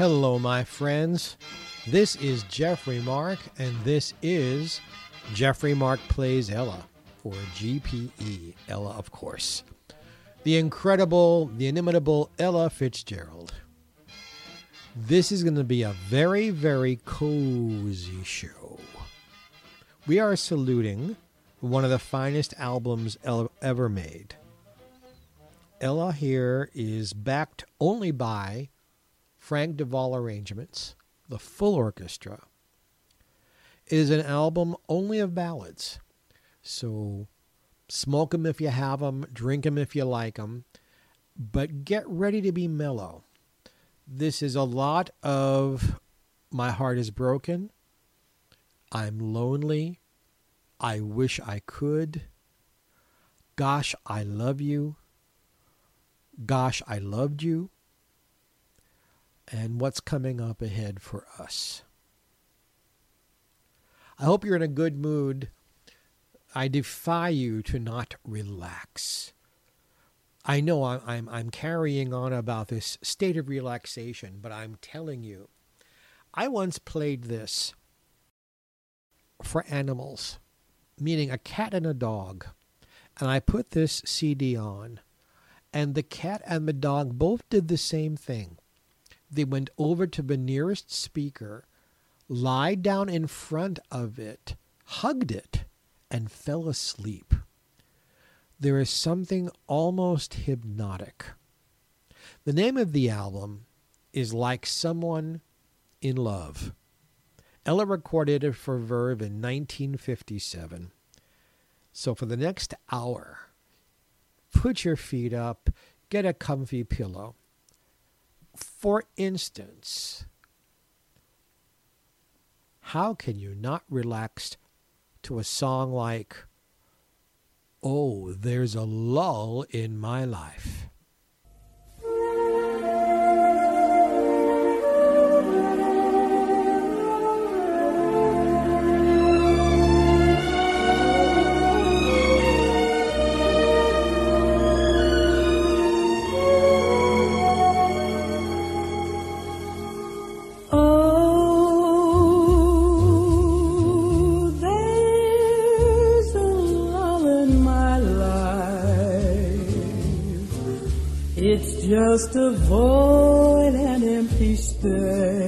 Hello, my friends. This is Jeffrey Mark, and this is Jeffrey Mark Plays Ella, or GPE. Ella, of course. The incredible, the inimitable Ella Fitzgerald. This is going to be a very, very cozy show. We are saluting one of the finest albums ever made. Ella here is backed only by Frank DeVol arrangements, the full orchestra. It is an album only of ballads. So smoke them if you have them, drink them if you like them, but get ready to be mellow. This is a lot of my heart is broken. I'm lonely. I wish I could. Gosh, I love you. Gosh, I loved you and what's coming up ahead for us. I hope you're in a good mood. I defy you to not relax. I know I'm, I'm, I'm carrying on about this state of relaxation, but I'm telling you, I once played this for animals, meaning a cat and a dog. And I put this CD on, and the cat and the dog both did the same thing they went over to the nearest speaker, lied down in front of it, hugged it, and fell asleep. There is something almost hypnotic. The name of the album is Like Someone in Love. Ella recorded it for Verve in 1957. So for the next hour, put your feet up, get a comfy pillow, for instance, how can you not relax to a song like, Oh, there's a lull in my life? Just a void and empty space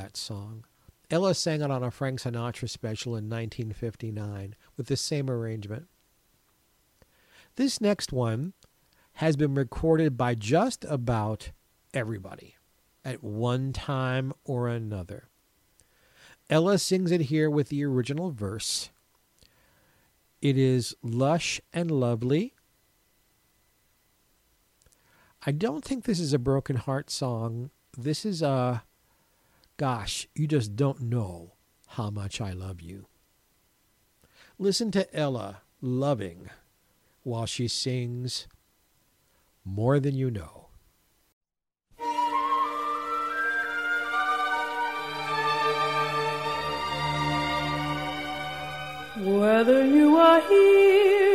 that song. Ella sang it on a Frank Sinatra special in 1959 with the same arrangement. This next one has been recorded by just about everybody at one time or another. Ella sings it here with the original verse. It is lush and lovely. I don't think this is a broken heart song. This is a gosh, you just don't know how much I love you. Listen to Ella loving while she sings More Than You Know. Whether you are here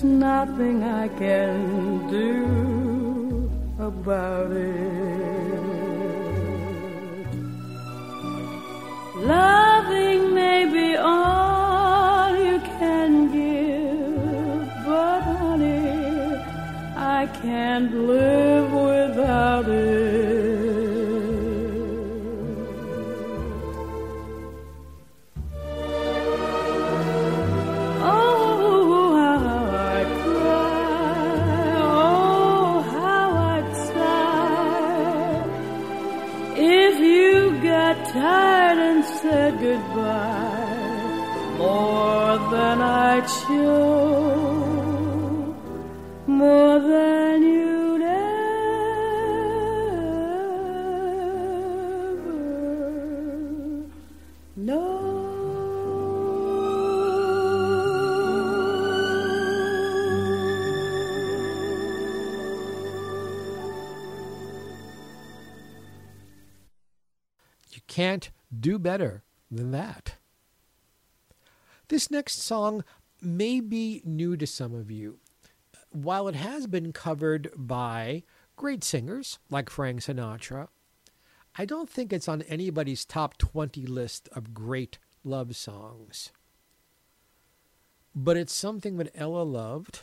there's nothing I can do about it. Loving may be all you can give, but honey, I can't live can't do better than that. This next song may be new to some of you. While it has been covered by great singers like Frank Sinatra, I don't think it's on anybody's top 20 list of great love songs. But it's something that Ella loved.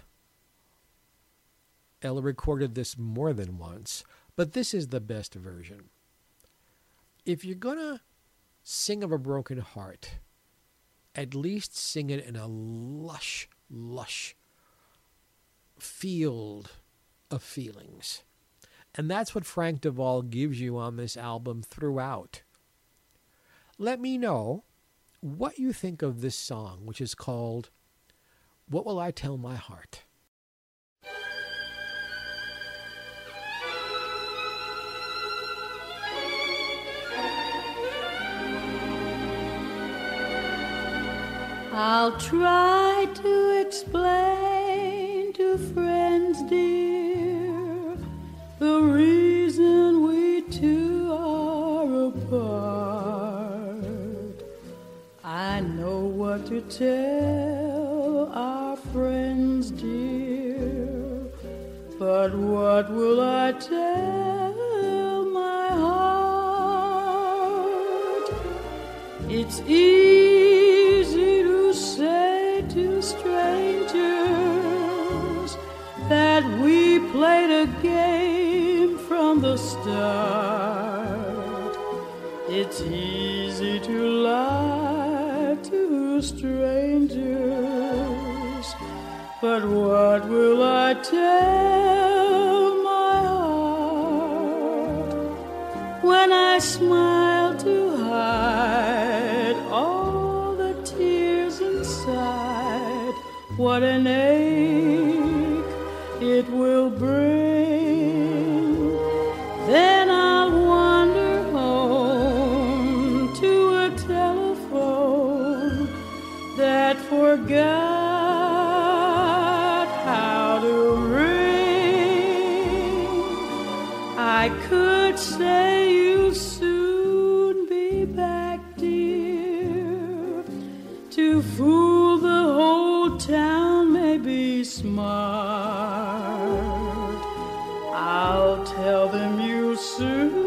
Ella recorded this more than once, but this is the best version. If you're going to sing of a broken heart, at least sing it in a lush, lush field of feelings. And that's what Frank DeVol gives you on this album throughout. Let me know what you think of this song, which is called What Will I Tell My Heart? I'll try to explain to friends dear the reason we two are apart. I know what to tell our friends dear, but what will I tell my heart? It's easy played a game from the start. It's easy to lie to strangers, but what will I tell my heart when I smile to hide all the tears inside? What an ache it will bring. Then I'll wander home to a telephone that forgot how to ring. I could say you'll soon be back, dear, to fool the whole town smart. I'll tell them you'll soon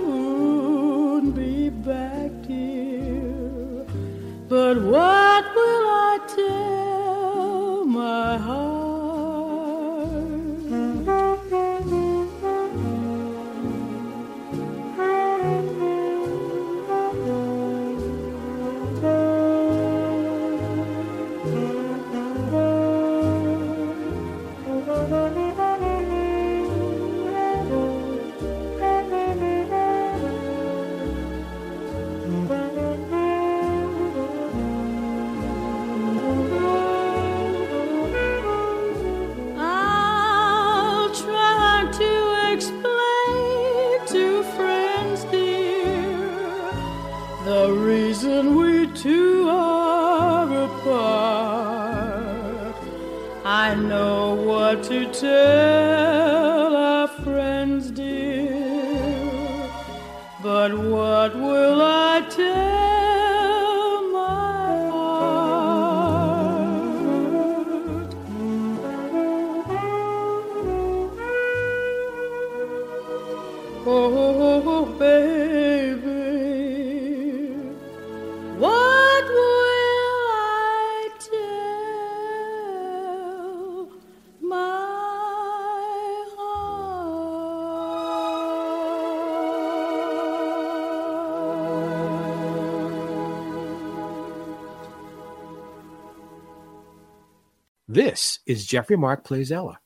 the reason we two are apart. I know what to tell our friends dear, but what will I tell my heart? Oh, oh, oh, oh baby, is Jeffrey Mark Plays Ella.